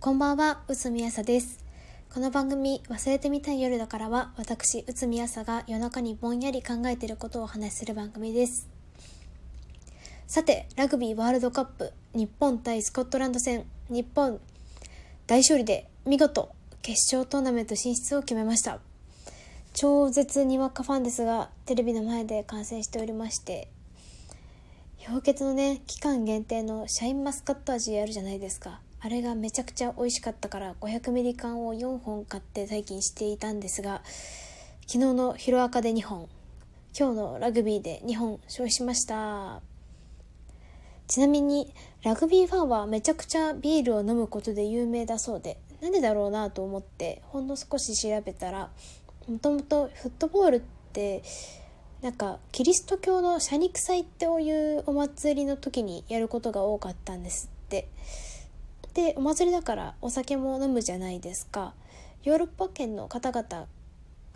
こんばんは、うつみやさです。この番組、忘れてみたい夜だからは、私、うつみやさが夜中にぼんやり考えていることをお話しする番組です。さて、ラグビーワールドカップ、日本対スコットランド戦、日本大勝利で見事、決勝トーナメント進出を決めました。超絶にわかファンですが、テレビの前で観戦しておりまして、氷結のね期間限定のシャインマスカット味あるじゃないですかあれがめちゃくちゃ美味しかったから500ミリ缶を4本買って待機していたんですが昨日のヒロアカで2本今日のラグビーで2本消費しました。ちなみにラグビーファンはめちゃくちゃビールを飲むことで有名だそうでなんでだろうなと思ってほんの少し調べたらもともとフットボールってなんかキリスト教の謝肉祭っていうお祭りの時にやることが多かったんですって。でお祭りだからお酒も飲むじゃないですか。ヨーロッパ圏の方々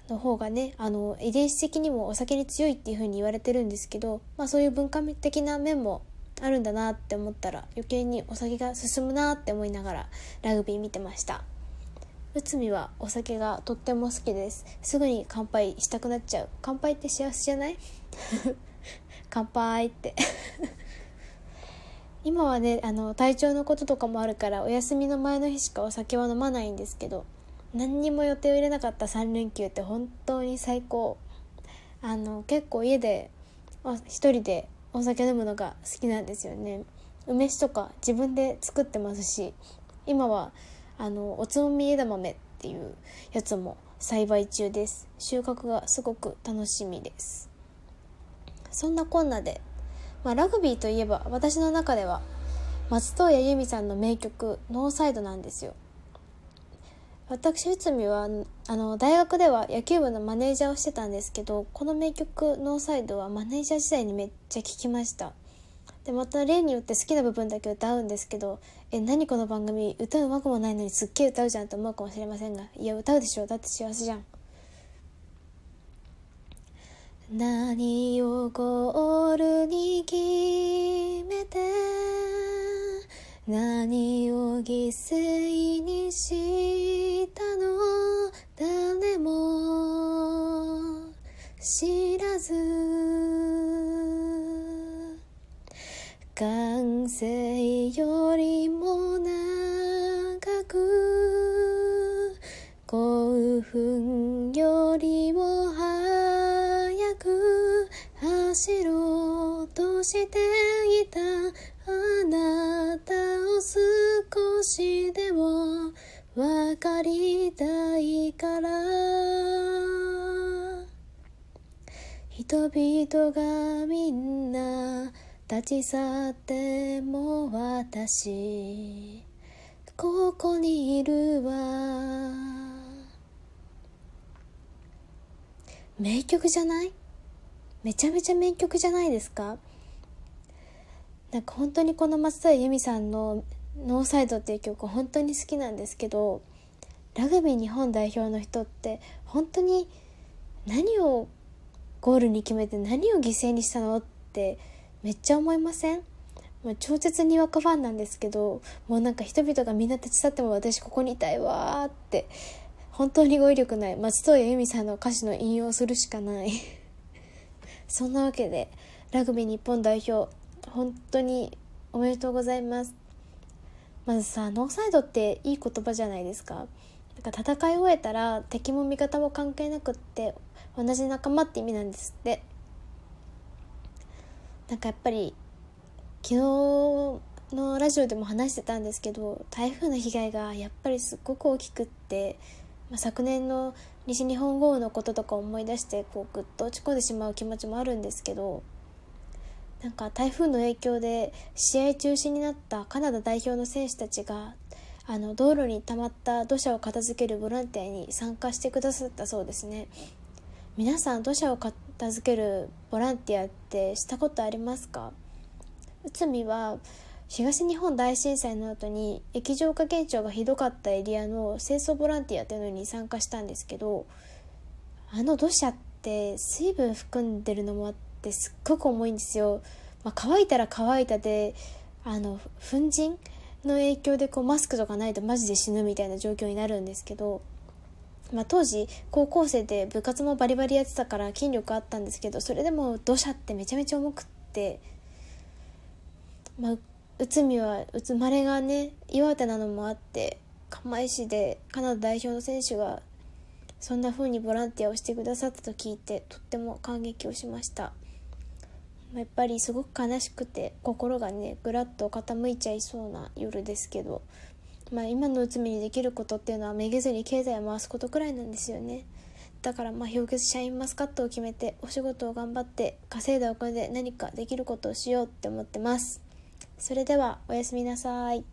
の方がねあの遺伝子的にもお酒に強いっていう風に言われてるんですけど、まあ、そういう文化的な面もあるんだなって思ったら余計にお酒が進むなって思いながらラグビー見てました。内海はお酒がとっても好きです。すぐに乾杯したくなっちゃう。乾杯って幸せじゃない？乾杯って。今はねあの体調のこととかもあるからお休みの前の日しかお酒は飲まないんですけど何にも予定を入れなかった3連休って本当に最高。あの結構家で一人でお酒飲むのが好きなんですよね。梅酒とか自分で作ってますし今はあのおつまみ枝豆っていうやつも栽培中です。収穫がすごく楽しみです。そんなこんなで、まあ、ラグビーといえば私の中では松任谷由実さんの名曲「ノーサイド」なんですよ。私内海はあの大学では野球部のマネージャーをしてたんですけどこの名曲「ノーサイド」はマネージャー時代にめっちゃ聴きました。でまた例によって好きな部分だけ歌うんですけどえ何この番組歌うまくもないのにすっげえ歌うじゃんと思うかもしれませんがいや歌うでしょ。だって幸せじゃん。何をゴールに決めて何を犠牲にしたの誰も知らず。完成よりも長く興奮よりも早く走ろうとしていたあなたを少しでも分かりたいから。人々がみんな立ち去っても私ここにいるわ。名曲じゃない？めちゃめちゃ名曲じゃないですか？なんか本当にこの松任谷由実さんの「ノーサイド」っていう曲本当に好きなんですけどラグビー日本代表の人って本当に何をゴールに決めて何を犠牲にしたのってめっちゃ思いません？もう超絶にわかファンなんですけどもうなんか人々がみんな立ち去っても私ここにいたいわーって本当に語彙力ない。松任谷由実さんの歌詞の引用するしかない。そんなわけでラグビー日本代表本当におめでとうございます。まずさノーサイドっていい言葉じゃないですか。なんか戦い終えたら敵も味方も関係なくって同じ仲間って意味なんですって。なんかやっぱり昨日のラジオでも話してたんですけど台風の被害がやっぱりすっごく大きくって、まあ、昨年の西日本豪雨のこととか思い出してこうぐっと落ち込んでしまう気持ちもあるんですけどなんか台風の影響で試合中止になったカナダ代表の選手たちがあの道路に溜まった土砂を片付けるボランティアに参加してくださったそうですね。皆さん土砂を片付けるボランティアってしたことありますか？内海は東日本大震災の後に液状化現象がひどかったエリアの清掃ボランティアというのに参加したんですけどあの土砂って水分含んでるのもあってすっごく重いんですよ、まあ、乾いたら乾いたであの粉塵の影響でこうマスクとかないとマジで死ぬみたいな状況になるんですけど、まあ、当時高校生で部活もバリバリやってたから筋力あったんですけどそれでも土砂ってめちゃめちゃ重くって、まあ、内海は生まれがね岩手なのもあって釜石でカナダ代表の選手がそんな風にボランティアをしてくださったと聞いてとっても感激をしました。やっぱりすごく悲しくて心がねぐらっと傾いちゃいそうな夜ですけど、まあ、今のうつみにできることっていうのはめげずに経済を回すことくらいなんですよね。だからまあ氷結シャインマスカットを決めてお仕事を頑張って稼いだお金で何かできることをしようって思ってます。それではおやすみなさい。